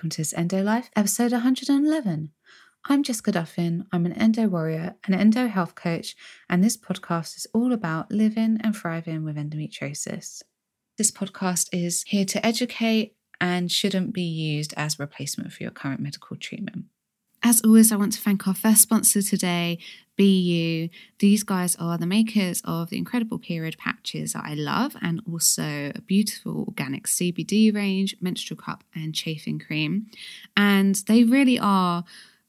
welcome to this Endo Life, episode 111. I'm Jessica Duffin. I'm an endo warrior, an endo health coach, and this podcast is all about living and thriving with endometriosis. This podcast is here to educate and shouldn't be used as a replacement for your current medical treatment. As always, I want to thank our first sponsor today, BeYou. These guys are the makers of the incredible period patches that I love and also a beautiful organic CBD range, menstrual cup, and chafing cream. And they really are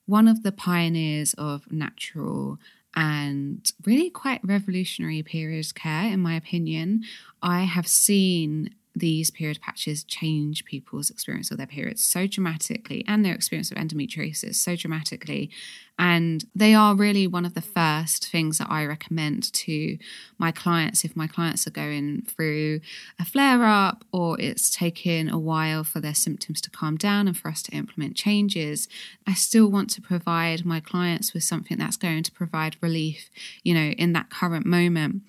one of the pioneers of natural and really quite revolutionary period care, in my opinion. I have seen these period patches change people's experience of their periods so dramatically and their experience of endometriosis so dramatically. And they are really one of the first things that I recommend to my clients if my clients are going through a flare up or it's taken a while for their symptoms to calm down and for us to implement changes. I still want to provide my clients with something that's going to provide relief, you know, in that current moment.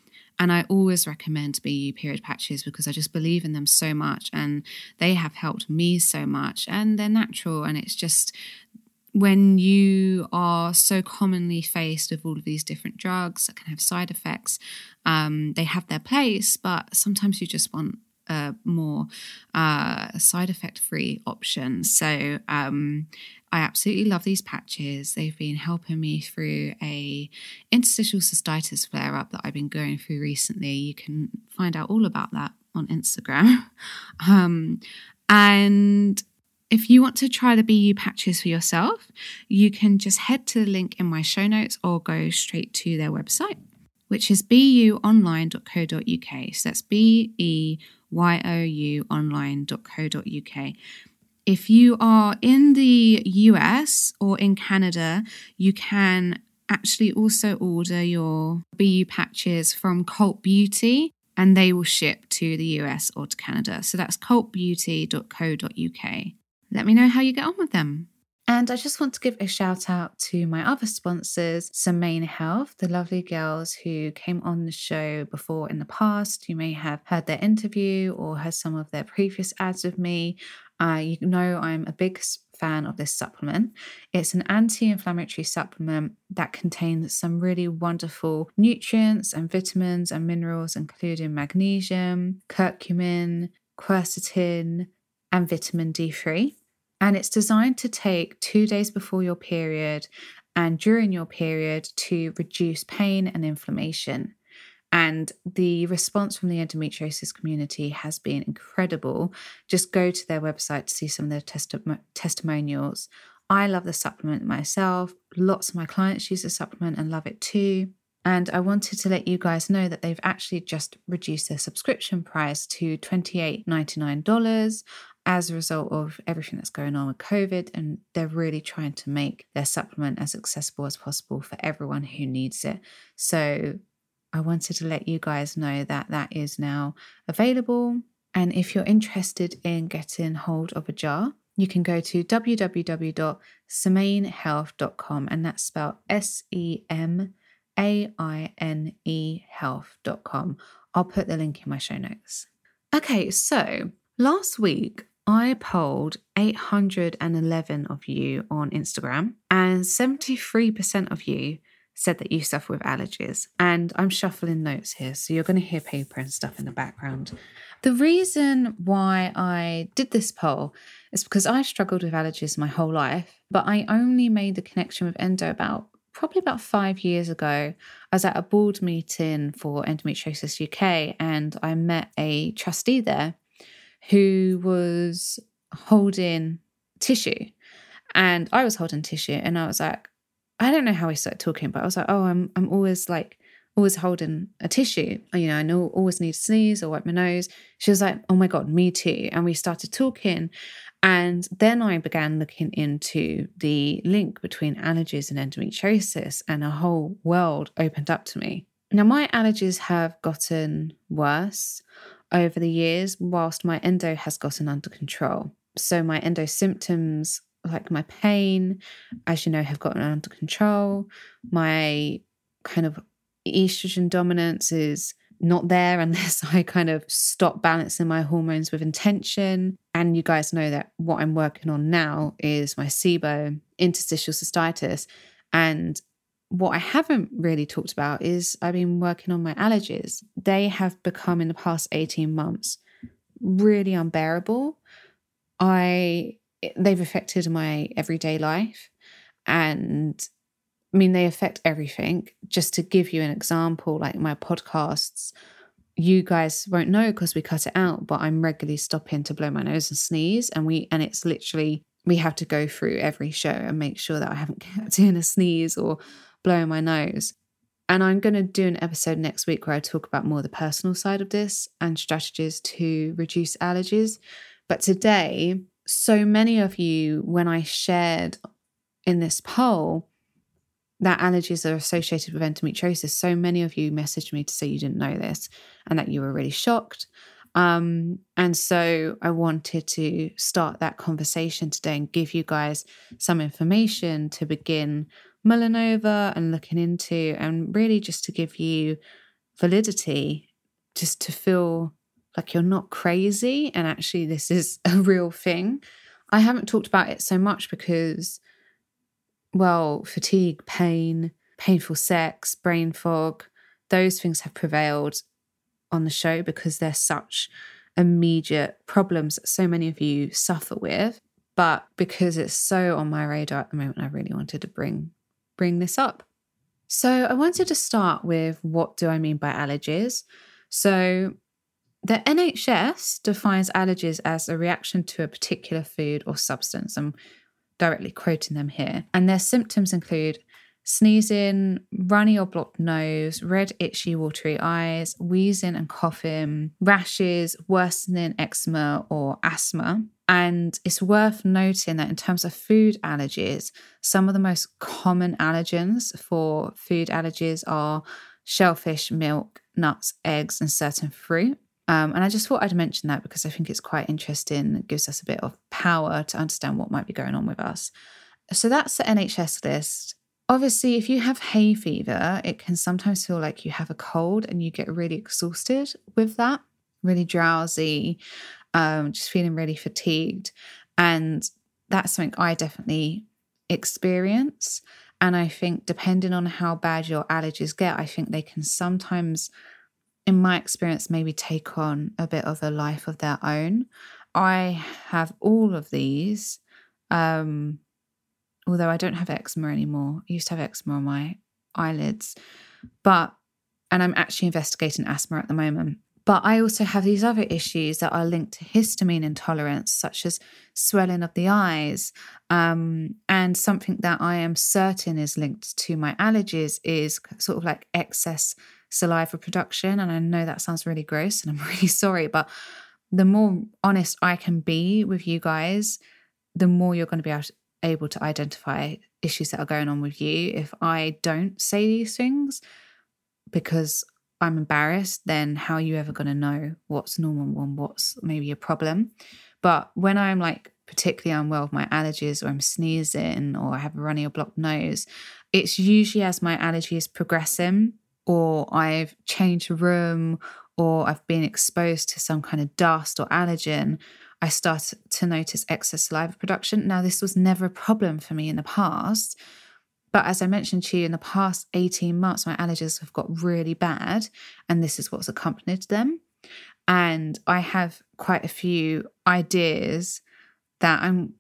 And I always recommend BeYou period patches because I just believe in them so much and they have helped me so much and they're natural. And it's just when you are so commonly faced with all of these different drugs that can have side effects, um, they have their place, but sometimes you just want a more uh, side effect free option. So um, I absolutely love these patches. They've been helping me through a interstitial cystitis flare up that I've been going through recently. You can find out all about that on Instagram. um, and if you want to try the BeYou patches for yourself, you can just head to the link in my show notes or go straight to their website, which is beyouonline.co.uk. So that's B E Y O U online.co.uk. If you are in the US or in Canada, you can actually also order your BeYou patches from Cult Beauty and they will ship to the US or to Canada. So that's cultbeauty.co.uk. Let me know how you get on with them. And I just want to give a shout out to my other sponsors, Semaine Health, the lovely girls who came on the show before in the past. You may have heard their interview or heard some of their previous ads with me. Uh, you know, I'm a big fan of this supplement. It's an anti inflammatory supplement that contains some really wonderful nutrients and vitamins and minerals, including magnesium, curcumin, quercetin, and vitamin D3. And it's designed to take two days before your period and during your period to reduce pain and inflammation. And the response from the endometriosis community has been incredible. Just go to their website to see some of their testi- testimonials. I love the supplement myself. Lots of my clients use the supplement and love it too. And I wanted to let you guys know that they've actually just reduced their subscription price to $28.99 as a result of everything that's going on with COVID. And they're really trying to make their supplement as accessible as possible for everyone who needs it. So I wanted to let you guys know that that is now available. And if you're interested in getting hold of a jar, you can go to www.semainehealth.com and that's spelled S E M A I N E health.com. I'll put the link in my show notes. Okay, so last week I polled 811 of you on Instagram, and 73% of you said that you suffer with allergies. And I'm shuffling notes here, so you're going to hear paper and stuff in the background. The reason why I did this poll is because I've struggled with allergies my whole life, but I only made the connection with endo about probably about five years ago. I was at a board meeting for Endometriosis UK and I met a trustee there who was holding tissue. And I was holding tissue and I was like, I don't know how we started talking, but I was like, oh, I'm I'm always like always holding a tissue. You know, I know always need to sneeze or wipe my nose. She was like, oh my God, me too. And we started talking. And then I began looking into the link between allergies and endometriosis, and a whole world opened up to me. Now, my allergies have gotten worse over the years, whilst my endo has gotten under control. So, my endo symptoms like my pain, as you know, have gotten under control. My kind of estrogen dominance is not there unless I kind of stop balancing my hormones with intention. And you guys know that what I'm working on now is my SIBO, interstitial cystitis. And what I haven't really talked about is I've been working on my allergies. They have become in the past 18 months really unbearable. I they've affected my everyday life and I mean, they affect everything. Just to give you an example, like my podcasts, you guys won't know because we cut it out, but I'm regularly stopping to blow my nose and sneeze. And we, and it's literally, we have to go through every show and make sure that I haven't kept in a sneeze or blowing my nose. And I'm going to do an episode next week where I talk about more the personal side of this and strategies to reduce allergies. But today, so many of you, when I shared in this poll, that allergies are associated with endometriosis. So many of you messaged me to say you didn't know this and that you were really shocked. Um, and so I wanted to start that conversation today and give you guys some information to begin mulling over and looking into, and really just to give you validity, just to feel like you're not crazy and actually this is a real thing. I haven't talked about it so much because well, fatigue, pain, painful sex, brain fog, those things have prevailed on the show because they're such immediate problems that so many of you suffer with. But because it's so on my radar at the moment, I really wanted to bring bring this up. So I wanted to start with what do I mean by allergies? So the NHS defines allergies as a reaction to a particular food or substance. And directly quoting them here. And their symptoms include sneezing, runny or blocked nose, red, itchy, watery eyes, wheezing and coughing, rashes, worsening eczema or asthma. And it's worth noting that in terms of food allergies, some of the most common allergens for food allergies are shellfish, milk, nuts, eggs, and certain fruit. Um, and I just thought I'd mention that because I think it's quite interesting. It gives us a bit of power to understand what might be going on with us. So that's the NHS list. Obviously, if you have hay fever, it can sometimes feel like you have a cold and you get really exhausted with that, really drowsy, um, just feeling really fatigued. And that's something I definitely experience. And I think, depending on how bad your allergies get, I think they can sometimes in my experience, maybe take on a bit of a life of their own. I have all of these, um, although I don't have eczema anymore. I used to have eczema on my eyelids, but, and I'm actually investigating asthma at the moment. But I also have these other issues that are linked to histamine intolerance, such as swelling of the eyes. Um, and something that I am certain is linked to my allergies is sort of like excess saliva production. And I know that sounds really gross and I'm really sorry, but the more honest I can be with you guys, the more you're going to be able to, identify issues that are going on with you. If I don't say these things because I'm embarrassed, then how are you ever going to know what's normal and what's maybe a problem? But when I'm like particularly unwell with my allergies or I'm sneezing or I have a runny or blocked nose, it's usually as my allergy is progressing or I've changed room or I've been exposed to some kind of dust or allergen, I start to notice excess saliva production. Now, this was never a problem for me in the past. But as I mentioned to you, in the past 18 months, my allergies have got really bad, and this is what's accompanied them. And I have quite a few ideas that I'm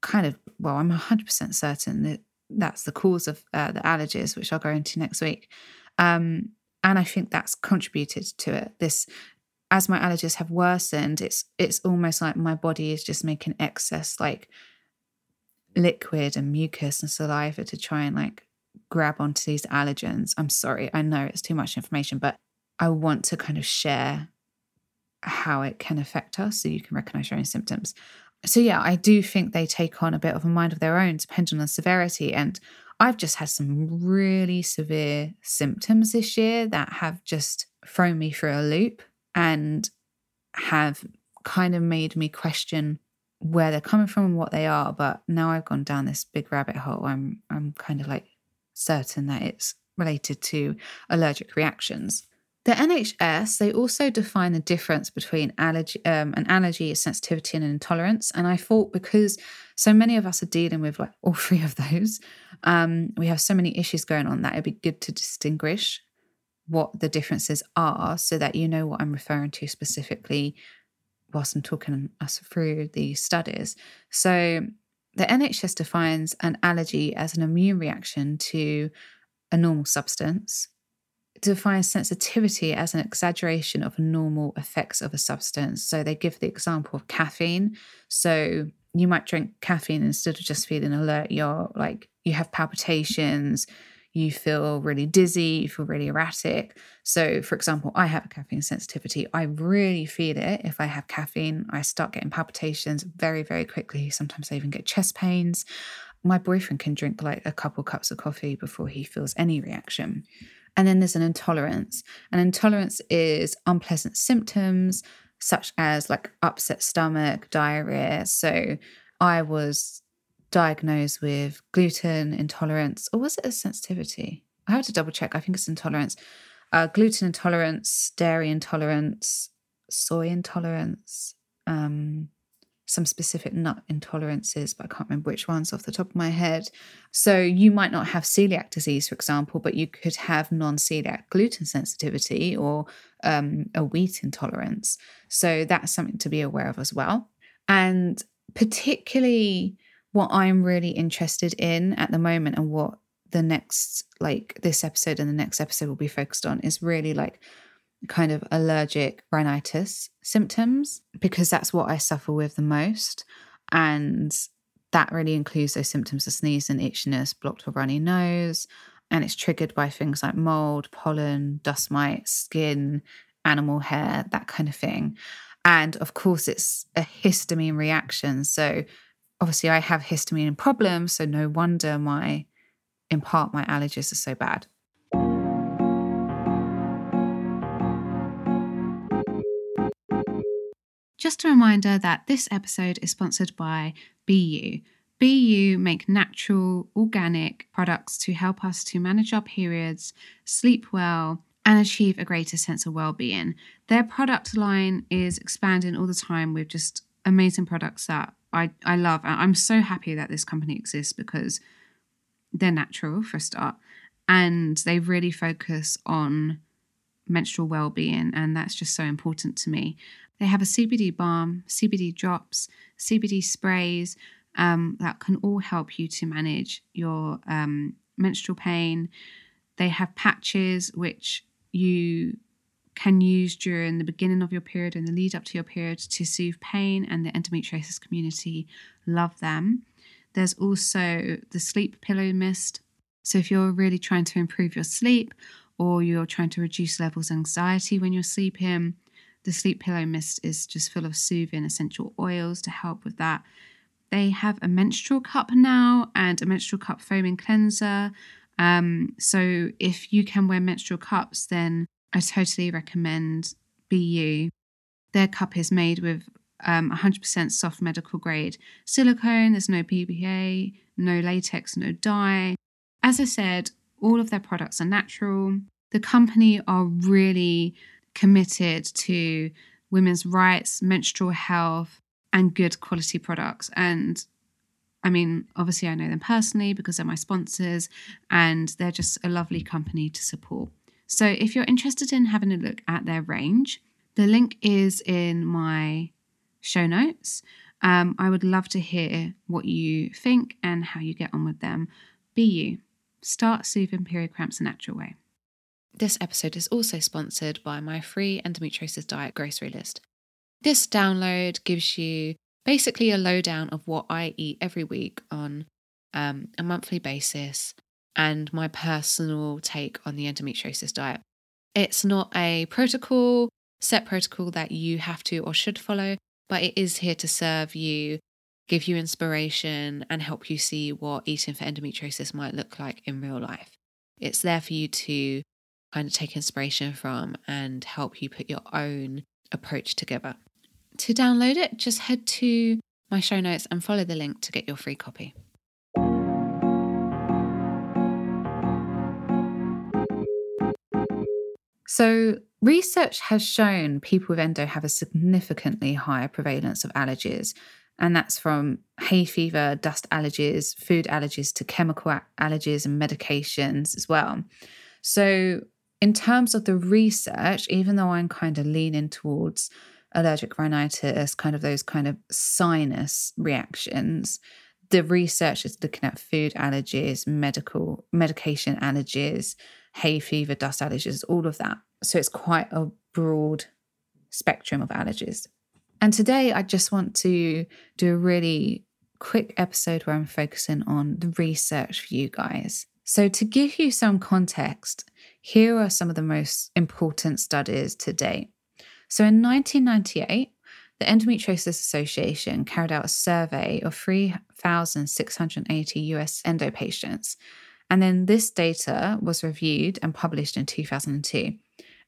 kind of, well, I'm 100% certain that that's the cause of uh, the allergies, which I'll go into next week. Um, and I think that's contributed to it. This, as my allergies have worsened, it's it's almost like my body is just making excess like liquid and mucus and saliva to try and like grab onto these allergens. I'm sorry, I know it's too much information, but I want to kind of share how it can affect us so you can recognize your own symptoms. So, yeah, I do think they take on a bit of a mind of their own, depending on the severity. And I've just had some really severe symptoms this year that have just thrown me through a loop and have kind of made me question where they're coming from and what they are. But now I've gone down this big rabbit hole, I'm I'm kind of like certain that it's related to allergic reactions. The NHS, they also define the difference between allergy, um, an allergy, a sensitivity, and an intolerance. And I thought because so many of us are dealing with like all three of those, um, we have so many issues going on that it'd be good to distinguish what the differences are so that you know what I'm referring to specifically whilst I'm talking us through the studies. So the NHS defines an allergy as an immune reaction to a normal substance defines sensitivity as an exaggeration of normal effects of a substance. So they give the example of caffeine. So you might drink caffeine instead of just feeling alert. You're like, you have palpitations, you feel really dizzy, you feel really erratic. So, for example, I have a caffeine sensitivity. I really feel it if I have caffeine. I start getting palpitations very, very quickly. Sometimes I even get chest pains. My boyfriend can drink like a couple cups of coffee before he feels any reaction. And then there's an intolerance. An intolerance is unpleasant symptoms such as like upset stomach, diarrhea. So I was diagnosed with gluten intolerance, or was it a sensitivity? I have to double check. I think it's intolerance. Uh, gluten intolerance, dairy intolerance, soy intolerance, um, some specific nut intolerances, but I can't remember which ones off the top of my head. So you might not have celiac disease, for example, but you could have non celiac gluten sensitivity or um, a wheat intolerance. So that's something to be aware of as well. And particularly what I'm really interested in at the moment and what the next, like this episode and the next episode will be focused on is really like kind of allergic rhinitis symptoms because that's what I suffer with the most. And that really includes those symptoms of sneezing, itchiness, blocked or runny nose. And it's triggered by things like mold, pollen, dust mites, skin, animal hair, that kind of thing. And of course, it's a histamine reaction. So obviously, I have histamine problems. So no wonder my, in part, my allergies are so bad. Just a reminder that this episode is sponsored by BeYou. BeYou make natural, organic products to help us to manage our periods, sleep well, and achieve a greater sense of well-being. Their product line is expanding all the time with just amazing products that I, I love. I'm so happy that this company exists because they're natural for a start and they really focus on menstrual well-being and that's just so important to me they have a CBD balm, CBD drops, CBD sprays um, that can all help you to manage your um, menstrual pain. They have patches which you can use during the beginning of your period and the lead up to your period to soothe pain, and the endometriosis community love them. There's also the sleep pillow mist. So, if you're really trying to improve your sleep or you're trying to reduce levels of anxiety when you're sleeping, the Sleep Pillow Mist is just full of soothing essential oils to help with that. They have a menstrual cup now and a menstrual cup foaming cleanser. Um, so if you can wear menstrual cups, then I totally recommend BeYou. Their cup is made with um, 100% soft medical grade silicone. There's no BPA, no latex, no dye. As I said, all of their products are natural. The company are really committed to women's rights, menstrual health, and good quality products. And I mean, obviously, I know them personally because they're my sponsors and they're just a lovely company to support. So, if you're interested in having a look at their range, the link is in my show notes. Um, I would love to hear what you think and how you get on with them. Be you. Start soothing period cramps a natural way. This episode is also sponsored by my free endometriosis diet grocery list. This download gives you basically a lowdown of what I eat every week on um, a monthly basis and my personal take on the endometriosis diet. It's not a protocol, set protocol that you have to or should follow, but it is here to serve you, give you inspiration, and help you see what eating for endometriosis might look like in real life. It's there for you to kind of take inspiration from and help you put your own approach together. To download it, just head to my show notes and follow the link to get your free copy. So, Research has shown people with endo have a significantly higher prevalence of allergies, and that's from hay fever, dust allergies, food allergies to chemical allergies and medications as well. So, in terms of the research, even though I'm kind of leaning towards allergic rhinitis, kind of those kind of sinus reactions, the research is looking at food allergies, medical medication allergies, hay fever, dust allergies, all of that. So it's quite a broad spectrum of allergies. And today I just want to do a really quick episode where I'm focusing on the research for you guys. So, to give you some context, here are some of the most important studies to date. So, in 1998, the Endometriosis Association carried out a survey of 3,680 US endo patients. And then this data was reviewed and published in 2002.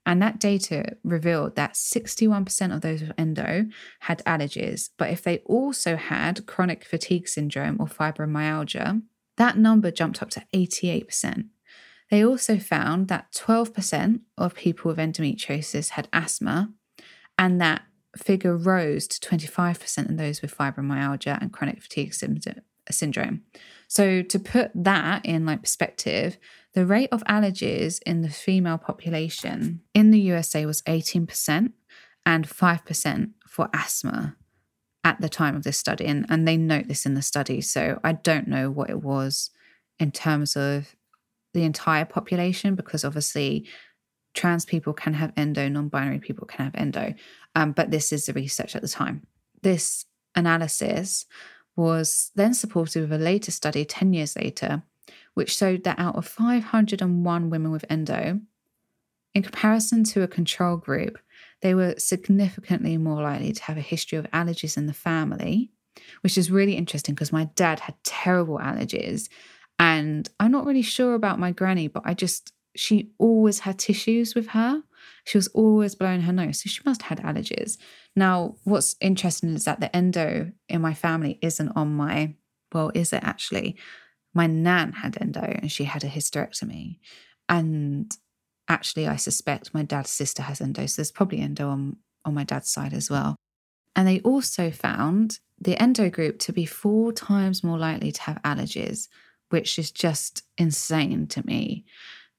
And that data revealed that 61% of those with endo had allergies. But if they also had chronic fatigue syndrome or fibromyalgia, that number jumped up to 88%. They also found that 12% of people with endometriosis had asthma, and that figure rose to 25% in those with fibromyalgia and chronic fatigue syndrome. So to put that in like perspective, the rate of allergies in the female population in the USA was 18% and 5% for asthma at the time of this study. And, and they note this in the study. So I don't know what it was in terms of the entire population, because obviously trans people can have endo, non binary people can have endo. Um, but this is the research at the time. This analysis was then supported with a later study 10 years later, which showed that out of 501 women with endo, in comparison to a control group, they were significantly more likely to have a history of allergies in the family, which is really interesting because my dad had terrible allergies. And I'm not really sure about my granny, but I just, she always had tissues with her. She was always blowing her nose. So she must have had allergies. Now, what's interesting is that the endo in my family isn't on my, well, is it actually? My nan had endo and she had a hysterectomy. And actually, I suspect my dad's sister has endo. So there's probably endo on, on my dad's side as well. And they also found the endo group to be four times more likely to have allergies, which is just insane to me.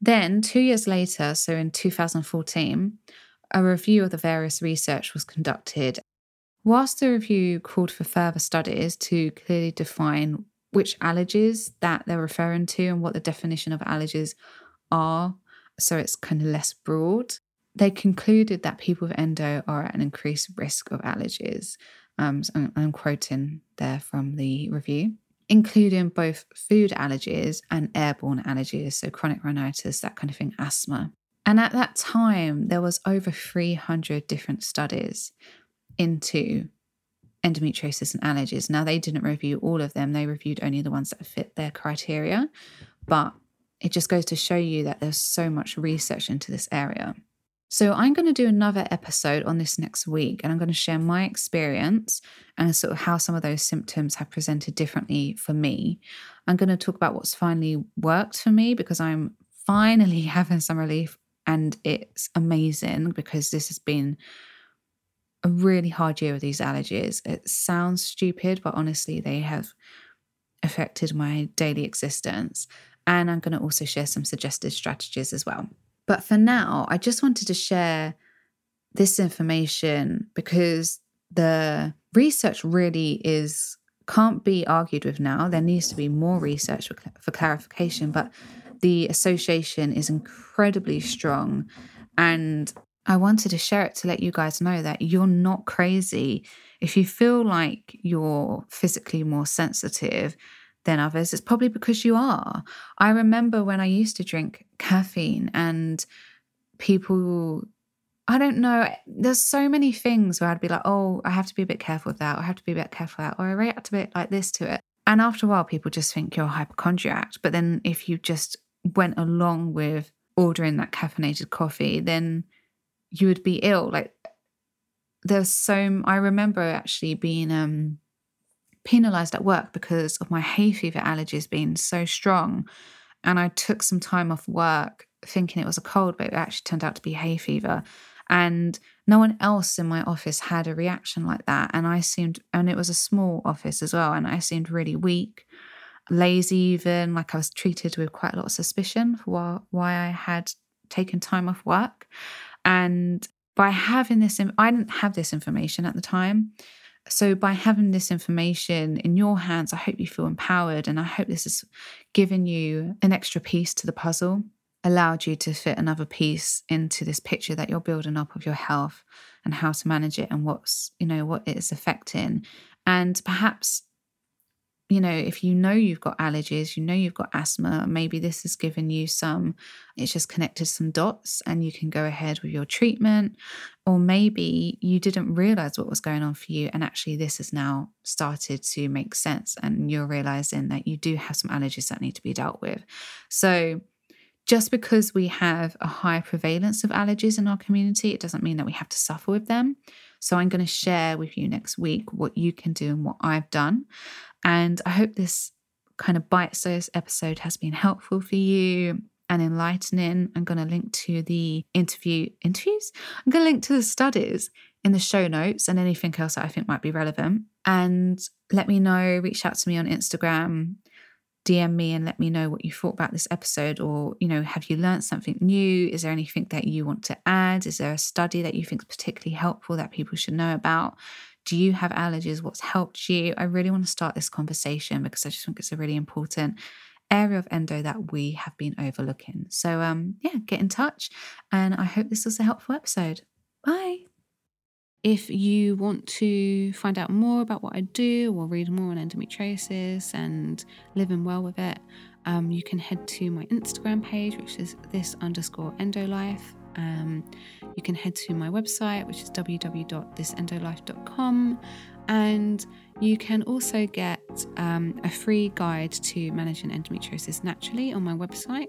Then, two years later, so in 2014, a review of the various research was conducted. Whilst the review called for further studies to clearly define which allergies that they're referring to and what the definition of allergies are, so it's kind of less broad, they concluded that people with endo are at an increased risk of allergies. Um, so I'm quoting there from the review including both food allergies and airborne allergies, so chronic rhinitis, that kind of thing, asthma. And at that time, there was over 300 different studies into endometriosis and allergies. Now, they didn't review all of them, they reviewed only the ones that fit their criteria. But it just goes to show you that there's so much research into this area. So, I'm going to do another episode on this next week, and I'm going to share my experience and sort of how some of those symptoms have presented differently for me. I'm going to talk about what's finally worked for me because I'm finally having some relief, and it's amazing because this has been a really hard year with these allergies. It sounds stupid, but honestly, they have affected my daily existence. And I'm going to also share some suggested strategies as well. But for now, I just wanted to share this information because the research really is can't be argued with now. There needs to be more research for, for clarification, but the association is incredibly strong. And I wanted to share it to let you guys know that you're not crazy. If you feel like you're physically more sensitive, than others, it's probably because you are. I remember when I used to drink caffeine and people I don't know. There's so many things where I'd be like, oh, I have to be a bit careful with that. I have to be a bit careful with that. Or I react a bit like this to it. And after a while, people just think you're a hypochondriac. But then if you just went along with ordering that caffeinated coffee, then you would be ill. Like there's so, I remember actually being um, penalized at work because of my hay fever allergies being so strong. And I took some time off work thinking it was a cold, but it actually turned out to be hay fever. And no one else in my office had a reaction like that. And I seemed, and it was a small office as well. And I seemed really weak, lazy, even like I was treated with quite a lot of suspicion for why I had taken time off work. And by having this, I didn't have this information at the time. So, by having this information in your hands, I hope you feel empowered and I hope this has given you an extra piece to the puzzle, allowed you to fit another piece into this picture that you're building up of your health and how to manage it and what's, you know, what it is affecting. And perhaps you know, if you know you've got allergies, you know you've got asthma, maybe this has given you some, it's just connected some dots and you can go ahead with your treatment. Or maybe you didn't realize what was going on for you. And actually, this has now started to make sense. And you're realizing that you do have some allergies that need to be dealt with. So, just because we have a high prevalence of allergies in our community, it doesn't mean that we have to suffer with them. So, I'm going to share with you next week what you can do and what I've done. And I hope this kind of bite sized episode has been helpful for you and enlightening. I'm going to link to the interview interviews. I'm going to link to the studies in the show notes and anything else that I think might be relevant. And let me know, reach out to me on Instagram, DM me and let me know what you thought about this episode or, you know, have you learned something new? Is there anything that you want to add? Is there a study that you think is particularly helpful that people should know about? Do you have allergies? What's helped you? I really want to start this conversation because I just think it's a really important area of endo that we have been overlooking. So um yeah, get in touch and I hope this was a helpful episode. Bye. If you want to find out more about what I do or read more on endometriosis and living well with it, um, you can head to my Instagram page, which is this underscore endolife. Um, you can head to my website, which is www.thisendolife.com, and you can also get um, a free guide to managing endometriosis naturally on my website.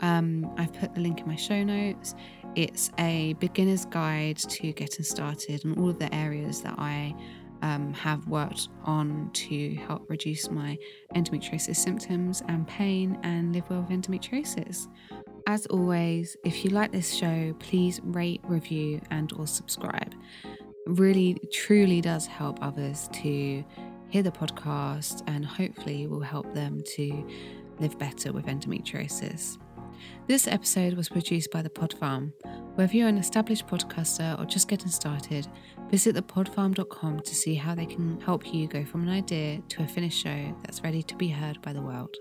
Um, I've put the link in my show notes. It's a beginner's guide to getting started and all of the areas that I um, have worked on to help reduce my endometriosis symptoms and pain and live well with endometriosis. As always, if you like this show, please rate, review, and or subscribe. It really, truly does help others to hear the podcast and hopefully will help them to live better with endometriosis. This episode was produced by The Pod Farm. Whether you're an established podcaster or just getting started, visit thepodfarm.com to see how they can help you go from an idea to a finished show that's ready to be heard by the world.